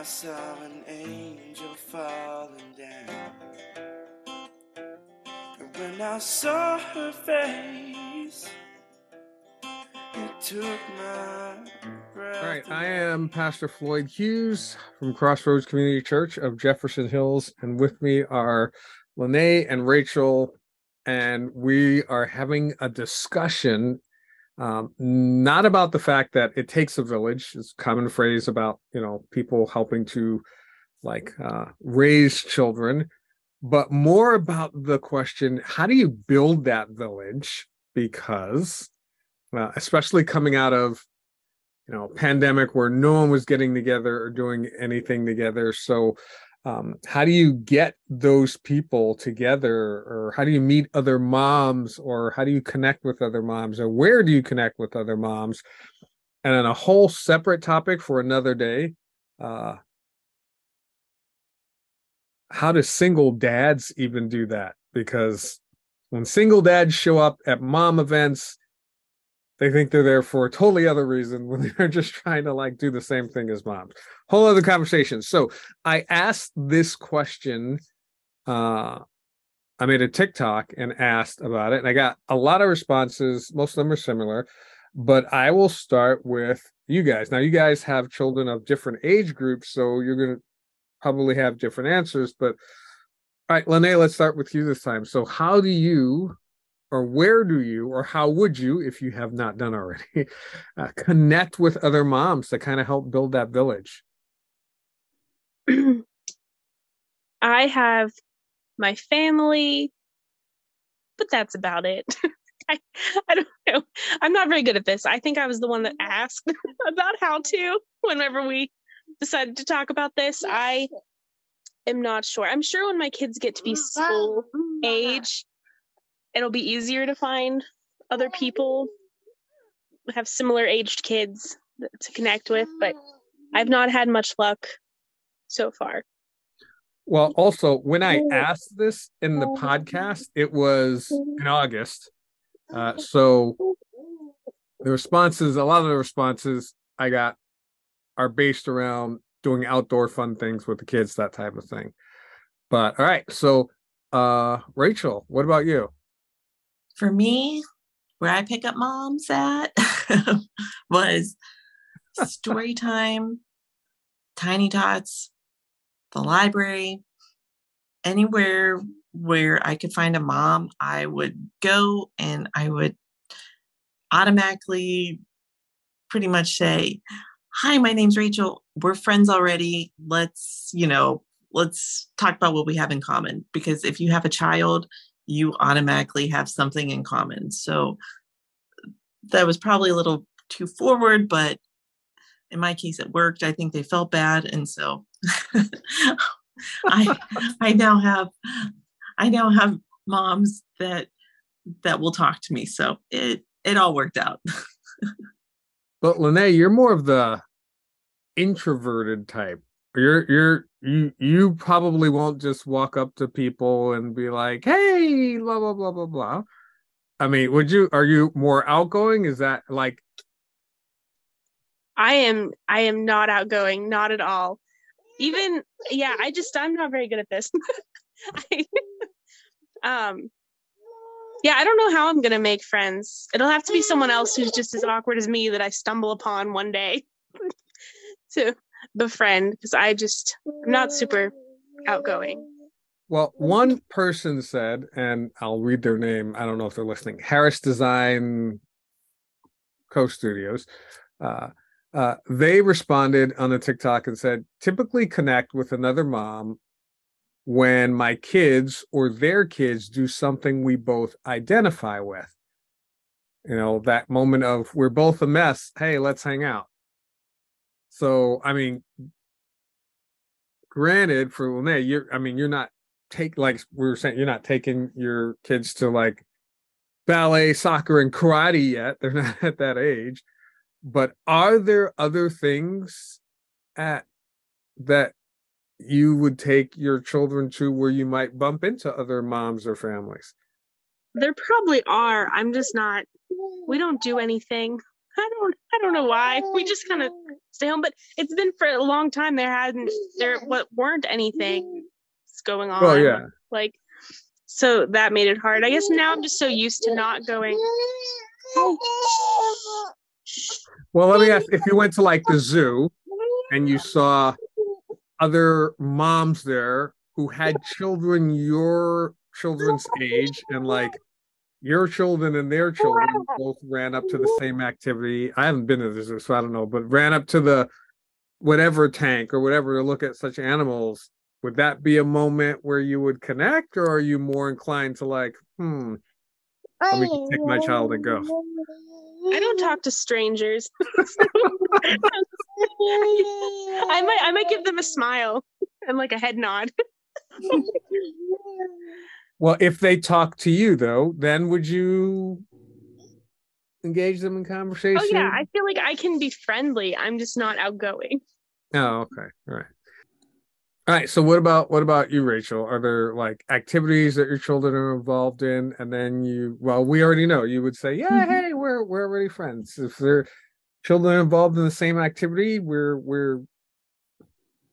I saw an angel falling down. And when I saw her face, it took my breath. All right, I am Pastor Floyd Hughes from Crossroads Community Church of Jefferson Hills, and with me are Lene and Rachel, and we are having a discussion. Um, not about the fact that it takes a village, it's a common phrase about you know people helping to like uh, raise children, but more about the question: how do you build that village? Because uh, especially coming out of you know pandemic where no one was getting together or doing anything together so um, how do you get those people together or how do you meet other moms or how do you connect with other moms or where do you connect with other moms? And on a whole separate topic for another day uh, how do single dads even do that? Because when single dads show up at mom events they think they're there for a totally other reason when they're just trying to like do the same thing as moms whole other conversation. So i asked this question uh i made a tiktok and asked about it and i got a lot of responses. Most of them are similar but i will start with you guys. Now you guys have children of different age groups so you're going to probably have different answers but all right lene let's start with you this time. So how do you or where do you or how would you if you have not done already uh, connect with other moms to kind of help build that village I have my family, but that's about it. I, I don't know. I'm not very good at this. I think I was the one that mm. asked about how to whenever we decided to talk about this. I am not sure. I'm sure when my kids get to be mm, school mm, age, it'll be easier to find other people have similar aged kids to connect with, but I've not had much luck so far. well also when i asked this in the podcast it was in august. Uh, so the responses a lot of the responses i got are based around doing outdoor fun things with the kids that type of thing. But all right so uh rachel what about you for me, where I pick up moms at was story time, tiny tots, the library, anywhere where I could find a mom, I would go and I would automatically pretty much say, Hi, my name's Rachel. We're friends already. Let's, you know, let's talk about what we have in common. Because if you have a child, you automatically have something in common. So that was probably a little too forward, but in my case, it worked. I think they felt bad, and so I I now have I now have moms that that will talk to me. So it it all worked out. but lene you're more of the introverted type you're you're you you probably won't just walk up to people and be like hey blah blah blah blah blah i mean would you are you more outgoing is that like I am I am not outgoing, not at all. Even yeah, I just I'm not very good at this. I, um yeah, I don't know how I'm gonna make friends. It'll have to be someone else who's just as awkward as me that I stumble upon one day to befriend because I just I'm not super outgoing. well one person said and i'll read their name i don't know if they're listening harris design co studios uh uh, they responded on the TikTok and said, typically connect with another mom when my kids or their kids do something we both identify with. You know, that moment of we're both a mess. Hey, let's hang out. So, I mean, granted, for Lene, you're, I mean, you're not take like we were saying, you're not taking your kids to like ballet, soccer, and karate yet. They're not at that age but are there other things at that you would take your children to where you might bump into other moms or families There probably are. I'm just not we don't do anything. I don't I don't know why. We just kind of oh. stay home, but it's been for a long time. There hadn't there what weren't anything mm. going oh, on. Oh yeah. Like so that made it hard. I guess now I'm just so used to not going. Well, let me ask if you went to like the zoo and you saw other moms there who had children your children's age and like your children and their children both ran up to the same activity. I haven't been to the zoo, so I don't know, but ran up to the whatever tank or whatever to look at such animals. Would that be a moment where you would connect, or are you more inclined to like, hmm, let me take my child and go? I don't talk to strangers. I might I might give them a smile and like a head nod. Well, if they talk to you though, then would you engage them in conversation? Oh yeah, I feel like I can be friendly. I'm just not outgoing. Oh, okay. All right. All right. So what about what about you, Rachel? Are there like activities that your children are involved in? And then you well, we already know you would say, Yeah, Mhm. hey, we're we're already friends. If they're children involved in the same activity, we're we're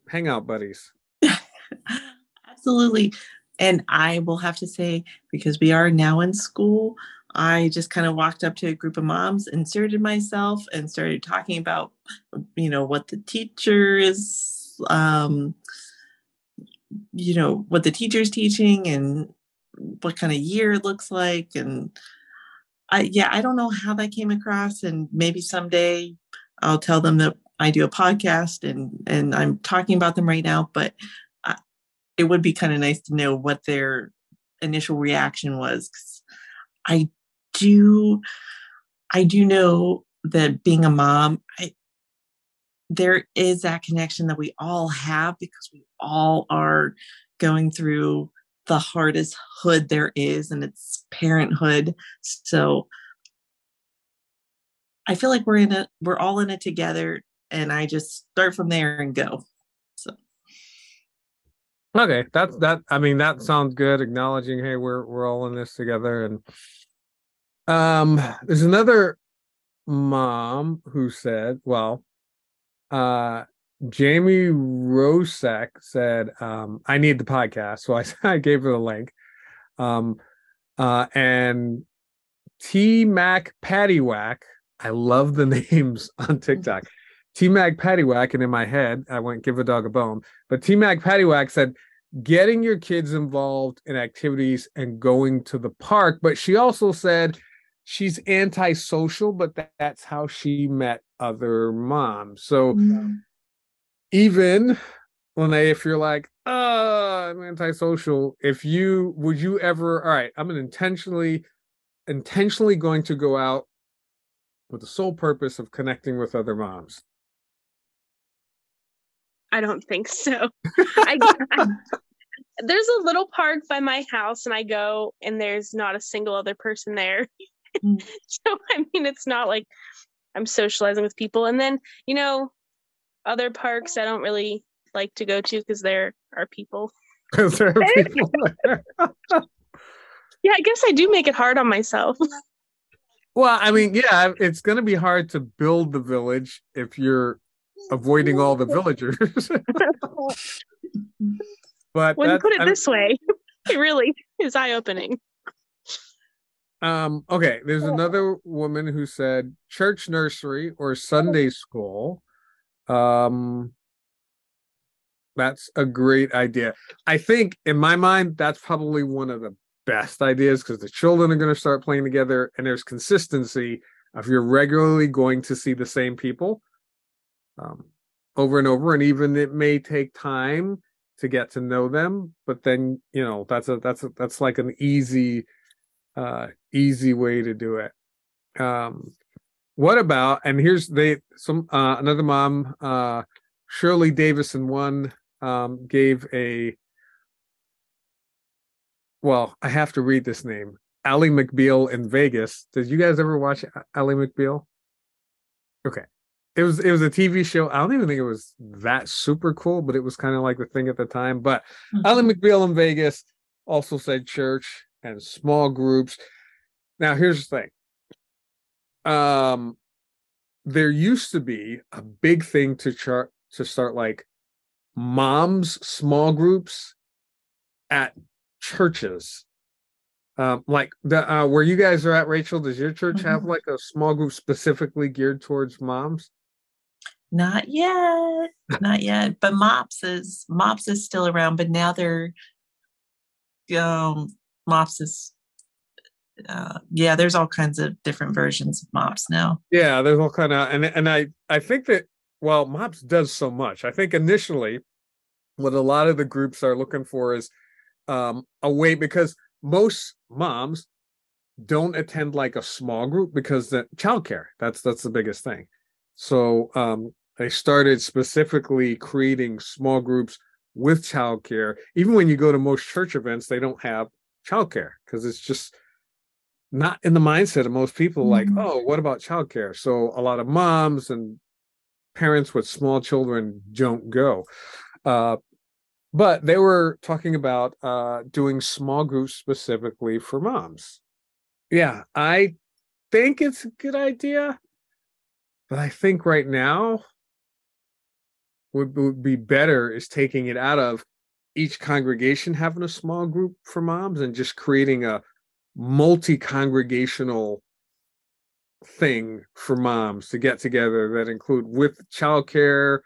hangout buddies. Absolutely. And I will have to say, because we are now in school, I just kind of walked up to a group of moms, inserted myself, and started talking about, you know, what the teacher is, um, you know, what the teacher's teaching and what kind of year it looks like. And I, yeah, I don't know how that came across. And maybe someday I'll tell them that I do a podcast and, and I'm talking about them right now, but it would be kind of nice to know what their initial reaction was i do i do know that being a mom I, there is that connection that we all have because we all are going through the hardest hood there is and it's parenthood. So i feel like we're in it we're all in it together and i just start from there and go Okay, that's that. I mean, that sounds good. Acknowledging, hey, we're we're all in this together. And um, there's another mom who said, well, uh, Jamie Rosek said, um, I need the podcast, so I I gave her the link. Um, uh, and T Mac Paddywhack. I love the names on TikTok. T Mac Paddywhack, and in my head, I went give a dog a bone. But T Mac Paddywhack said, getting your kids involved in activities and going to the park. But she also said she's antisocial, but that, that's how she met other moms. So even Lene, if you're like, uh, I'm antisocial, if you would you ever, all right, I'm intentionally intentionally going to go out with the sole purpose of connecting with other moms. I don't think so. I, I, there's a little park by my house, and I go, and there's not a single other person there. Mm. so I mean, it's not like I'm socializing with people. And then you know, other parks I don't really like to go to because there are people. Because there are people there. Yeah, I guess I do make it hard on myself. Well, I mean, yeah, it's going to be hard to build the village if you're avoiding all the villagers. but when you put it I mean, this way, it really is eye opening. um, okay, there's another woman who said church nursery or Sunday school. Um, that's a great idea. I think in my mind, that's probably one of the best ideas because the children are going to start playing together and there's consistency if you're regularly going to see the same people um, over and over and even it may take time to get to know them but then you know that's a that's a, that's like an easy uh easy way to do it um what about and here's they some uh another mom uh shirley davison one um gave a well i have to read this name Ally McBeal in Vegas. Did you guys ever watch Ally McBeal? Okay. It was it was a TV show. I don't even think it was that super cool, but it was kind of like the thing at the time. But Ally McBeal in Vegas also said church and small groups. Now here's the thing. Um there used to be a big thing to chart to start like moms small groups at churches um like the uh where you guys are at rachel does your church have Mhm. like a small group specifically geared towards moms Not yet, not yet. But Mops is Mops is still around, but now they're um Mops is uh yeah, there's all kinds of different versions of Mops now. yeah there's all kind of and and i i think that well mops does so much i think initially what a lot of the groups are looking for is um a way because most moms don't attend like a small group because the childcare that's that's the biggest thing so um they started specifically creating small groups with childcare. Even when you go to most church events they don't have childcare because it's just not in the mindset of most people like Mhm. oh what about childcare? So a lot of moms and parents with small children don't go. Uh but they were talking about uh doing small groups specifically for moms. Yeah i think it's a good idea but i think right now would, would be better is taking it out of each congregation having a small group for moms and just creating a multi-congregational thing for moms to get together that include with childcare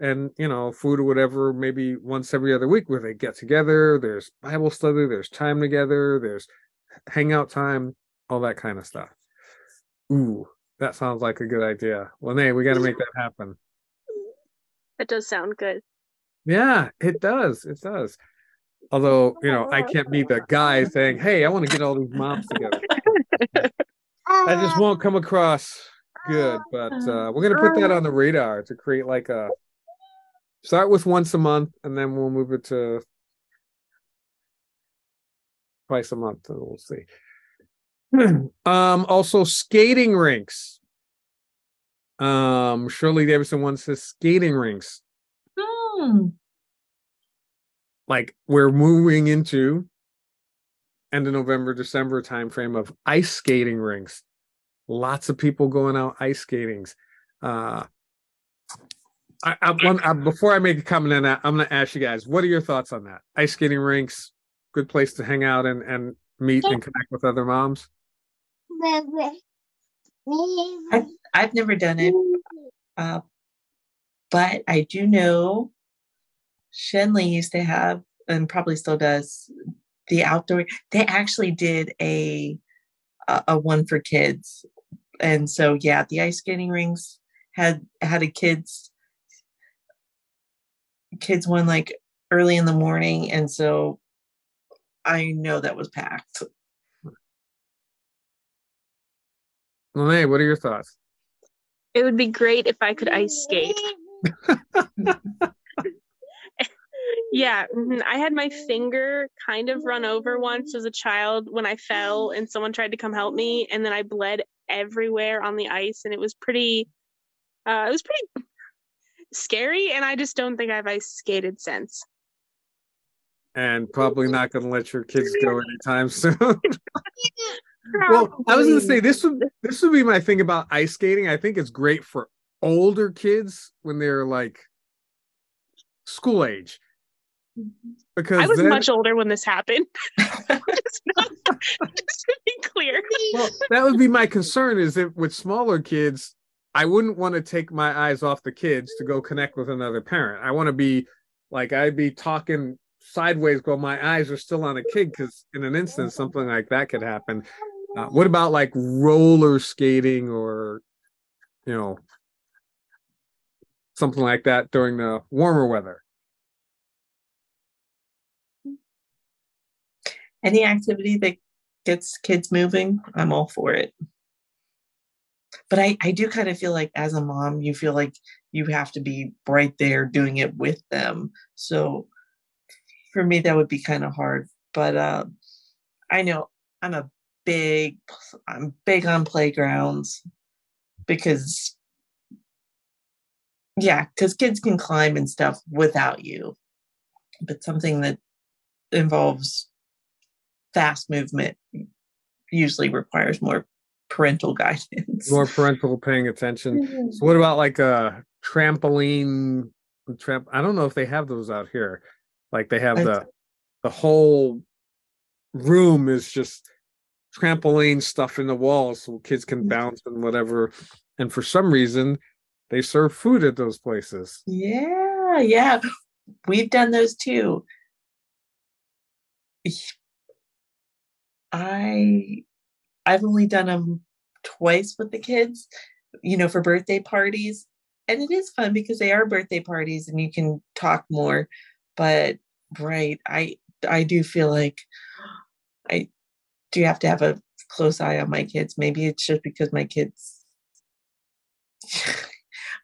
and you know food or whatever maybe once every other week where they get together there's bible study there's time together there's hangout time all that kind of stuff. Ooh that sounds like a good idea. Well, Lene, we got to make that happen. That does sound good. yeah it does. It does. Although you know i can't be the guy saying hey i want to get all these moms together. That just won't come across good but uh we're gonna put that on the radar to create like a start with once a month and then we'll move it to twice a month and we'll see um also skating rinks um shirley davidson wants says skating rinks Hmm. like we're moving into end of november december timeframe of ice skating rinks lots of people going out ice skating uh I, I, I, before I make a comment on that, I'm going to ask you guys, what are your thoughts on that? Ice skating rinks, good place to hang out and, and meet and connect with other moms. I've, I've never done it, uh, but I do know Schenley used to have, and probably still does, the outdoor. They actually did a a, a one for kids, and so yeah, the ice skating rings had had a kids kids one like early in the morning, and so I know that was packed. Lene, what are your thoughts? It would be great if I could ice skate. Yeah, mhm. I had my finger kind of run over once as a child when I fell and someone tried to come help me, and then I bled everywhere on the ice, and it was pretty, uh, it was pretty scary, and I just don't think I've ice skated since. And probably not going to let your kids go anytime soon. well, I was going to say this would this would be my thing about ice skating. I think it's great for older kids when they're like school age mm-hmm. because I was then- much older when this happened. just, just to be clear. well, that would be my concern is that with smaller kids, I wouldn't want to take my eyes off the kids to go connect with another parent. I want to be like I'd be talking sideways while my eyes are still on a kid because in an instant something like that could happen. Uh, what about like roller skating or you know something like that during the warmer weather? Any activity that gets kids moving, I'm all for it. But I, I do kind of feel like as a mom, you feel like you have to be right there doing it with them. So for me, that would be kind of hard. But uh, I know I'm a big, I'm big on playgrounds because, yeah, because kids can climb and stuff without you. But something that involves fast movement usually requires more parental guidance. more parental paying attention. Mm-hmm. So what about like a trampoline tramp? I don't know if they have those out here. Like they have the the whole room is just trampoline stuff in the walls so kids can bounce and whatever. And for some reason, they serve food at those places. Yeah, yeah. We've done those too. I I've only done them twice with the kids, you know, for birthday parties. And it is fun because they are birthday parties and you can talk more. But right, I I do feel like do you have to have a close eye on my kids. Maybe it's just because my kids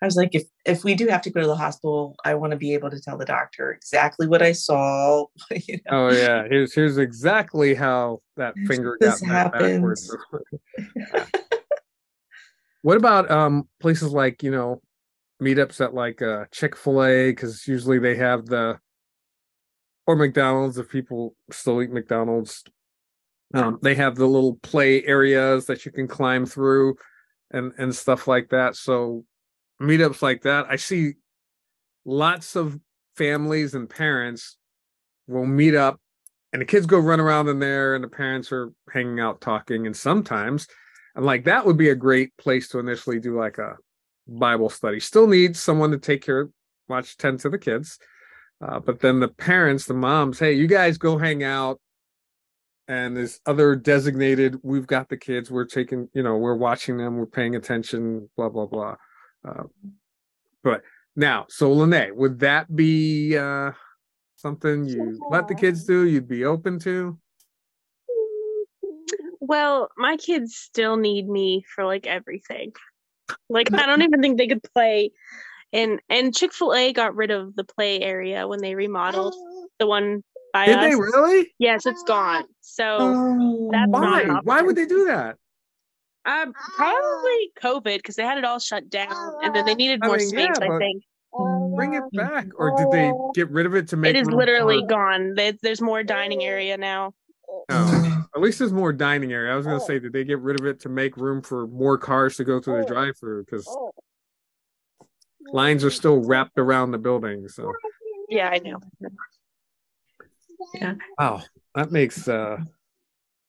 I was like, if if we do have to go to the hospital, I want to be able to tell the doctor exactly what I saw. you know? Oh yeah, here's here's exactly how that finger got this bent backwards. what about um places like you know meetups at like uh Chick-fil-A because usually they have the or McDonald's if people still eat McDonald's. Um, they have the little play areas that you can climb through and and stuff like that. So meetups like that, I see lots of families and parents will meet up and the kids go run around in there and the parents are hanging out talking. And sometimes and like that would be a great place to initially do like a bible study. Still needs someone to take care watch tend to the kids. Uh, but then the parents the moms hey you guys go hang out and there's other designated we've got the kids we're taking you know we're watching them we're paying attention blah blah blah uh, but now so lene would that be uh something you let the kids do you'd be open to Well, my kids still need me for like everything. Like I don't even think they could play. And and Chick Fil A got rid of the play area when they remodeled the one by did us. they really Yes, it's gone. So Oh, That's why why would they do that um, probably COVID because they had it all shut down, and then they needed I more mean, space. yeah, I think bring it back or did they get rid of it to make it is literally for- gone. There's more dining area now. Oh, at least there's more dining area. I was gonna say, did they get rid of it to make room for more cars to go through the drive-through? Because lines are still wrapped around the building. So Yeah, I know. Wow, that makes uh,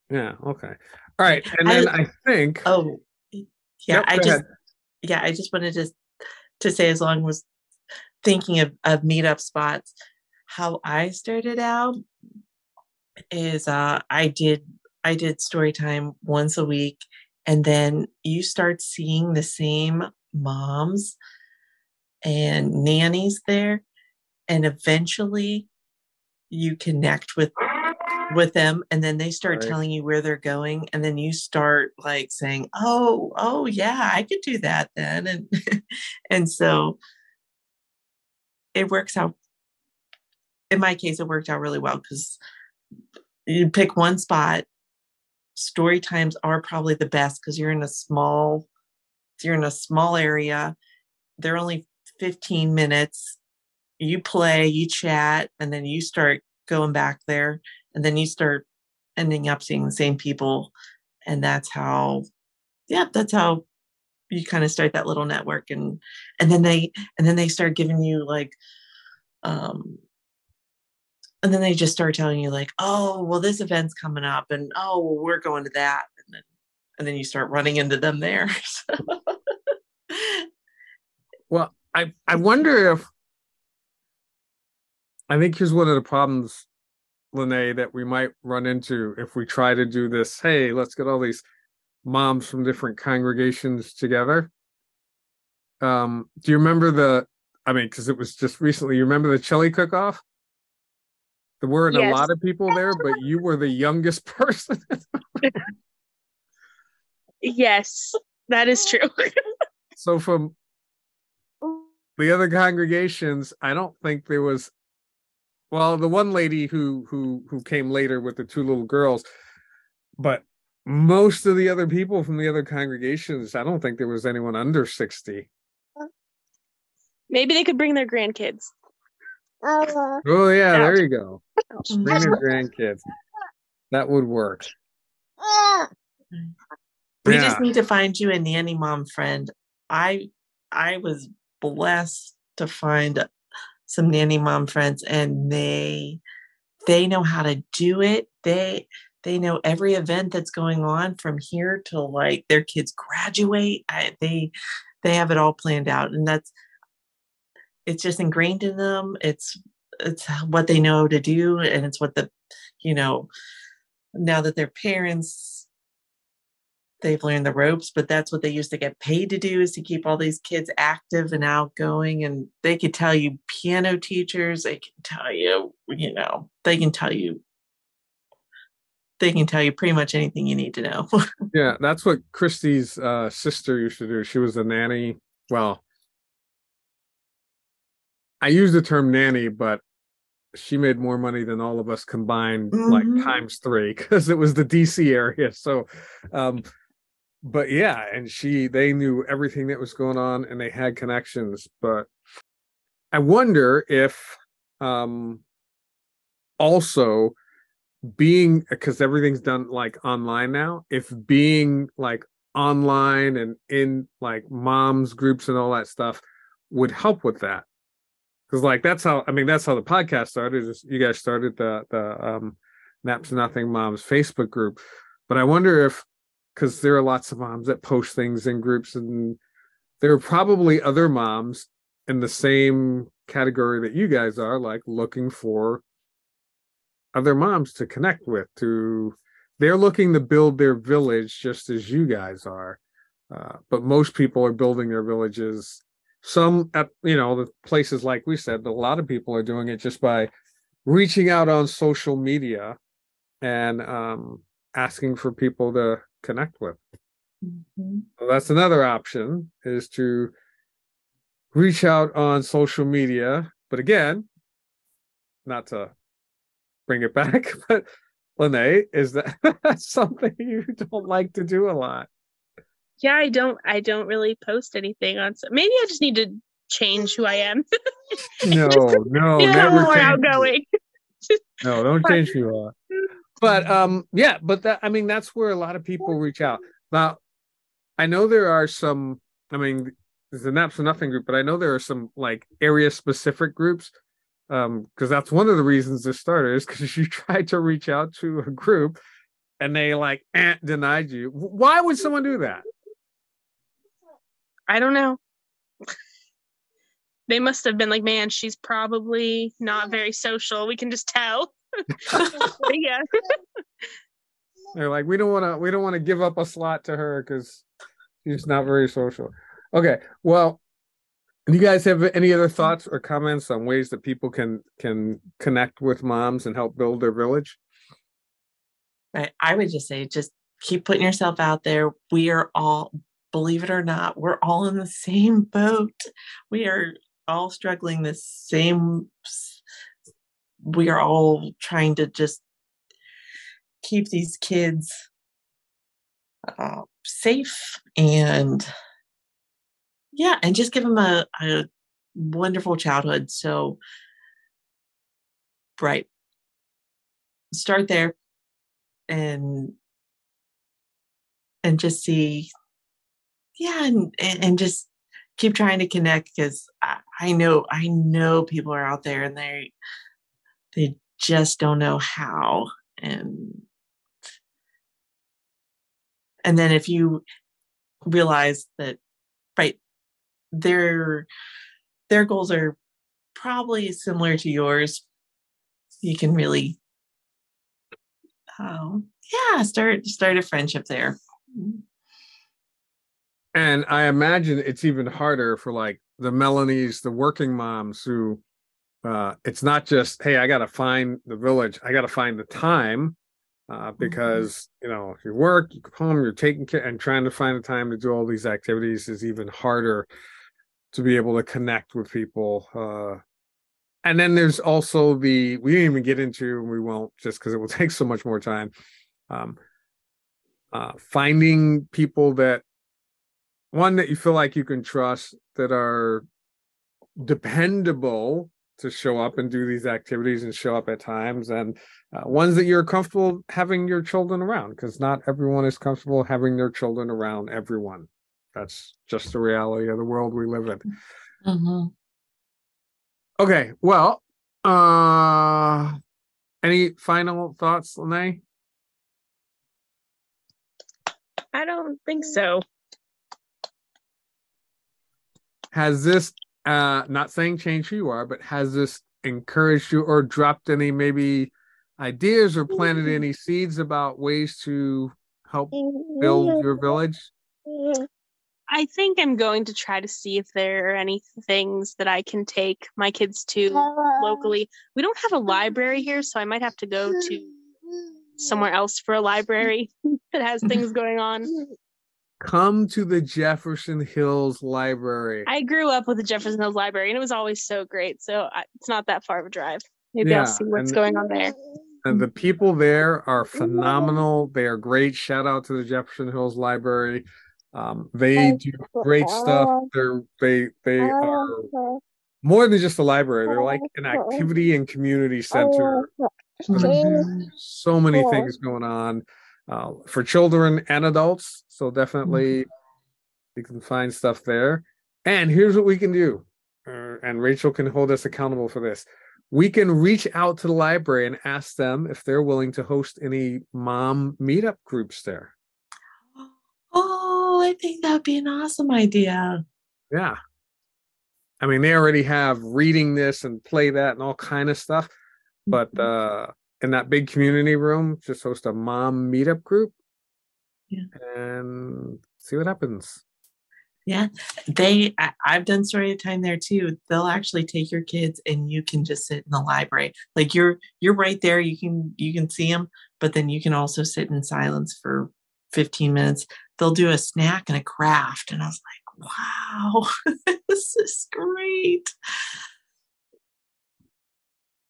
yeah, okay, all right. And then I, think Oh, yeah. I just, ahead. yeah, I just wanted to to say, as long as thinking of of meetup spots, how I started out is uh, I did I did story time once a week, and then you start seeing the same moms and nannies there, and eventually you connect with with them and then they start Right. telling you where they're going and then you start like saying oh oh yeah i could do that then and and so it works out in my case it worked out really well because you pick one spot story times are probably the best because you're in a small you're in a small area they're only 15 minutes you play you chat and then you start going back there and then you start ending up seeing the same people and that's how yeah that's how you kind of start that little network and and then they and then they start giving you like um and then they just start telling you like oh well this event's coming up and oh well we're going to that and then and then you start running into them there Well, I I wonder if I think here's one of the problems, Lene, that we might run into if we try to do this. Hey, let's get all these moms from different congregations together. Um, do you remember the? I mean, because it was just recently. You remember the chili cook-off? There weren't a lot of people there, but you were the youngest person. Yes, that is true. so from the other congregations i don't think there was well the one lady who who who came later with the two little girls but most of the other people from the other congregations i don't think there was anyone under 60 Maybe they could bring their grandkids. oh, oh yeah there you go. Bring your grandkids. That would work. We Yeah. just need to find you a nanny mom friend. I I was blessed to find some nanny mom friends and they they know how to do it. They they know every event that's going on from here till like their kids graduate. I, they they have it all planned out and that's it's just ingrained in them. It's it's what they know to do and it's what the you know now that they're parents they've learned the ropes but that's what they used to get paid to do is to keep all these kids active and outgoing and they could tell you piano teachers they can tell you you know they can tell you they can tell you pretty much anything you need to know Yeah, that's what Christy's uh, sister used to do. She was a nanny. Well, I use the term nanny, but she made more money than all of us combined, Mhm. like times three, because it was the DC area. So, um, but yeah, and she they knew everything that was going on, and they had connections. But I wonder if, um, also being because everything's done like online now if being like online and in like moms groups and all that stuff would help with that because like that's how i mean that's how the podcast started is you guys started the the um naps nothing moms facebook group but i wonder if because there are lots of moms that post things in groups and there are probably other moms in the same category that you guys are like looking for other moms to connect with to they're looking to build their village just as you guys are uh, but most people are building their villages. Some at you know the places like we said a lot of people are doing it just by reaching out on social media and um, asking for people to connect with Mhm. so that's another option is to reach out on social media. But again, not to bring it back, but Lene, is that something you don't like to do a lot? Yeah, I don't I don't really post anything on so maybe I just need to change who I am. No, no, never more change. outgoing. No, don't change who you are. But um, yeah, but that I mean that's where a lot of people reach out. Now, I know there are some. I mean, there's a Naps for Nothing group, but I know there are some like area specific groups. Um, because that's one of the reasons this started is because you tried to reach out to a group and they like eh, denied you. Why would someone do that? I don't know. they must have been like, man, she's probably not very social. We can just tell. But yeah. They're like, we don't want to, we don't want to give up a slot to her because she's not very social. Okay, well, do you guys have any other thoughts or comments on ways that people can can connect with moms and help build their village? Right. I would just say, just keep putting yourself out there. We are all, believe it or not, we're all in the same boat. We are all struggling the same. We are all trying to just keep these kids uh, safe and yeah, and just give them a, a wonderful childhood. So, right, start there and and just see yeah and and, and just keep trying to connect because I, I know i know people are out there and they they just don't know how. And and then if you realize that right their their goals are probably similar to yours you can really um, yeah start start a friendship there. And I imagine it's even harder for like the Melanies, the working moms who uh it's not just, hey, I gotta find the village, I gotta find the time. Uh, because you know if you work, you come home, you're taking care and trying to find the time to do all these activities is even harder to be able to connect with people. Uh, and then there's also the we didn't even get into, and we won't just because it will take so much more time. Um, uh, finding people that one that you feel like you can trust that are dependable to show up and do these activities and show up at times and uh, ones that you're comfortable having your children around because not everyone is comfortable having their children around everyone that's just the reality of the world we live in Mm-hmm. okay well uh any final thoughts Lene? I don't think so. has this uh not saying change who you are but has this encouraged you or dropped any maybe ideas or planted mm-hmm. any seeds about ways to help build mm-hmm. your village? Mm-hmm. I think I'm going to try to see if there are any things that I can take my kids to locally. We don't have a library here, so I might have to go to somewhere else for a library that has things going on. Come to the jefferson hills library. I grew up with the Jefferson Hills Library, and it was always so great. So I, it's not that far of a drive. Maybe Yeah, I'll see what's and- going on there. and the people there are phenomenal. They are great. Shout out to the jefferson hills library. Um they do great stuff. they're they they are more than just a library. They're like an activity and community center. Mhm. so many things going on uh, for children and adults. So definitely you can find stuff there. And here's what we can do. Uh, and Rachel can hold us accountable for this. We can reach out to the library and ask them if they're willing to host any mom meetup groups there. Oh, I think that'd be an awesome idea. Yeah. I mean, they already have reading this and play that and all kind of stuff. But uh in that big community room, just host a mom meetup group. Yeah. And see what happens. Yeah, they. I, I've done story time there too. They'll actually take your kids, and you can just sit in the library. Like you're you're right there. You can you can see them, but then you can also sit in silence for 15 minutes. They'll do a snack and a craft, and I was like, wow, this is great.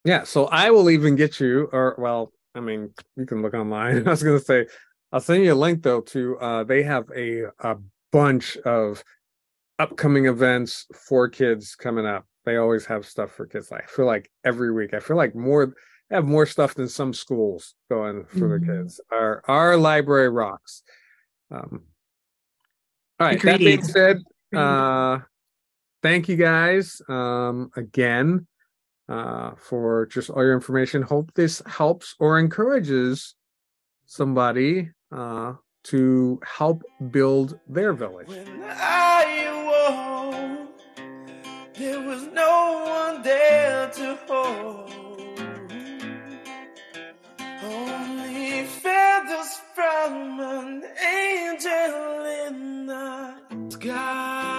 Yeah, so I will even get you, or well, I mean, you can look online. I was gonna say, I'll send you a link though to uh they have a a bunch of upcoming events for kids coming up. They always have stuff for kids. I feel like every week. I feel like more have more stuff than some schools going for the Mhm. kids. Our our library rocks. Um all right, that being said, uh thank you guys um again uh for just all your information hope this helps or encourages somebody uh to help build their village When I awoke, there was no one there to hold. Only feathers from an angel in the sky.